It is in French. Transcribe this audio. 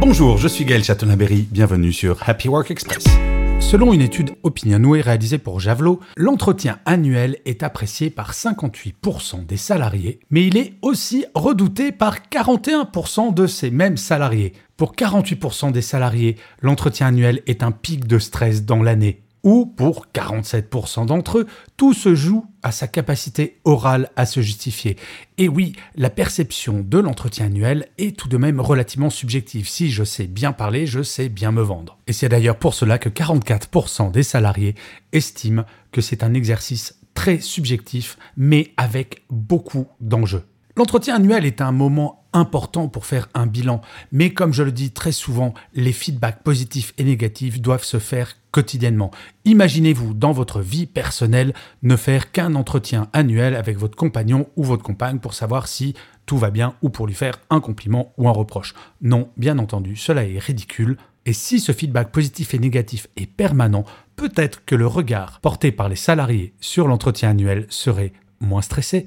Bonjour, je suis Gaël Chatonaberry, bienvenue sur Happy Work Express. Selon une étude Opinionway réalisée pour Javelot, l'entretien annuel est apprécié par 58% des salariés, mais il est aussi redouté par 41% de ces mêmes salariés. Pour 48% des salariés, l'entretien annuel est un pic de stress dans l'année ou pour 47% d'entre eux, tout se joue à sa capacité orale à se justifier. Et oui, la perception de l'entretien annuel est tout de même relativement subjective. Si je sais bien parler, je sais bien me vendre. Et c'est d'ailleurs pour cela que 44% des salariés estiment que c'est un exercice très subjectif, mais avec beaucoup d'enjeux. L'entretien annuel est un moment important pour faire un bilan, mais comme je le dis très souvent, les feedbacks positifs et négatifs doivent se faire quotidiennement. Imaginez-vous dans votre vie personnelle ne faire qu'un entretien annuel avec votre compagnon ou votre compagne pour savoir si tout va bien ou pour lui faire un compliment ou un reproche. Non, bien entendu, cela est ridicule. Et si ce feedback positif et négatif est permanent, peut-être que le regard porté par les salariés sur l'entretien annuel serait moins stressé.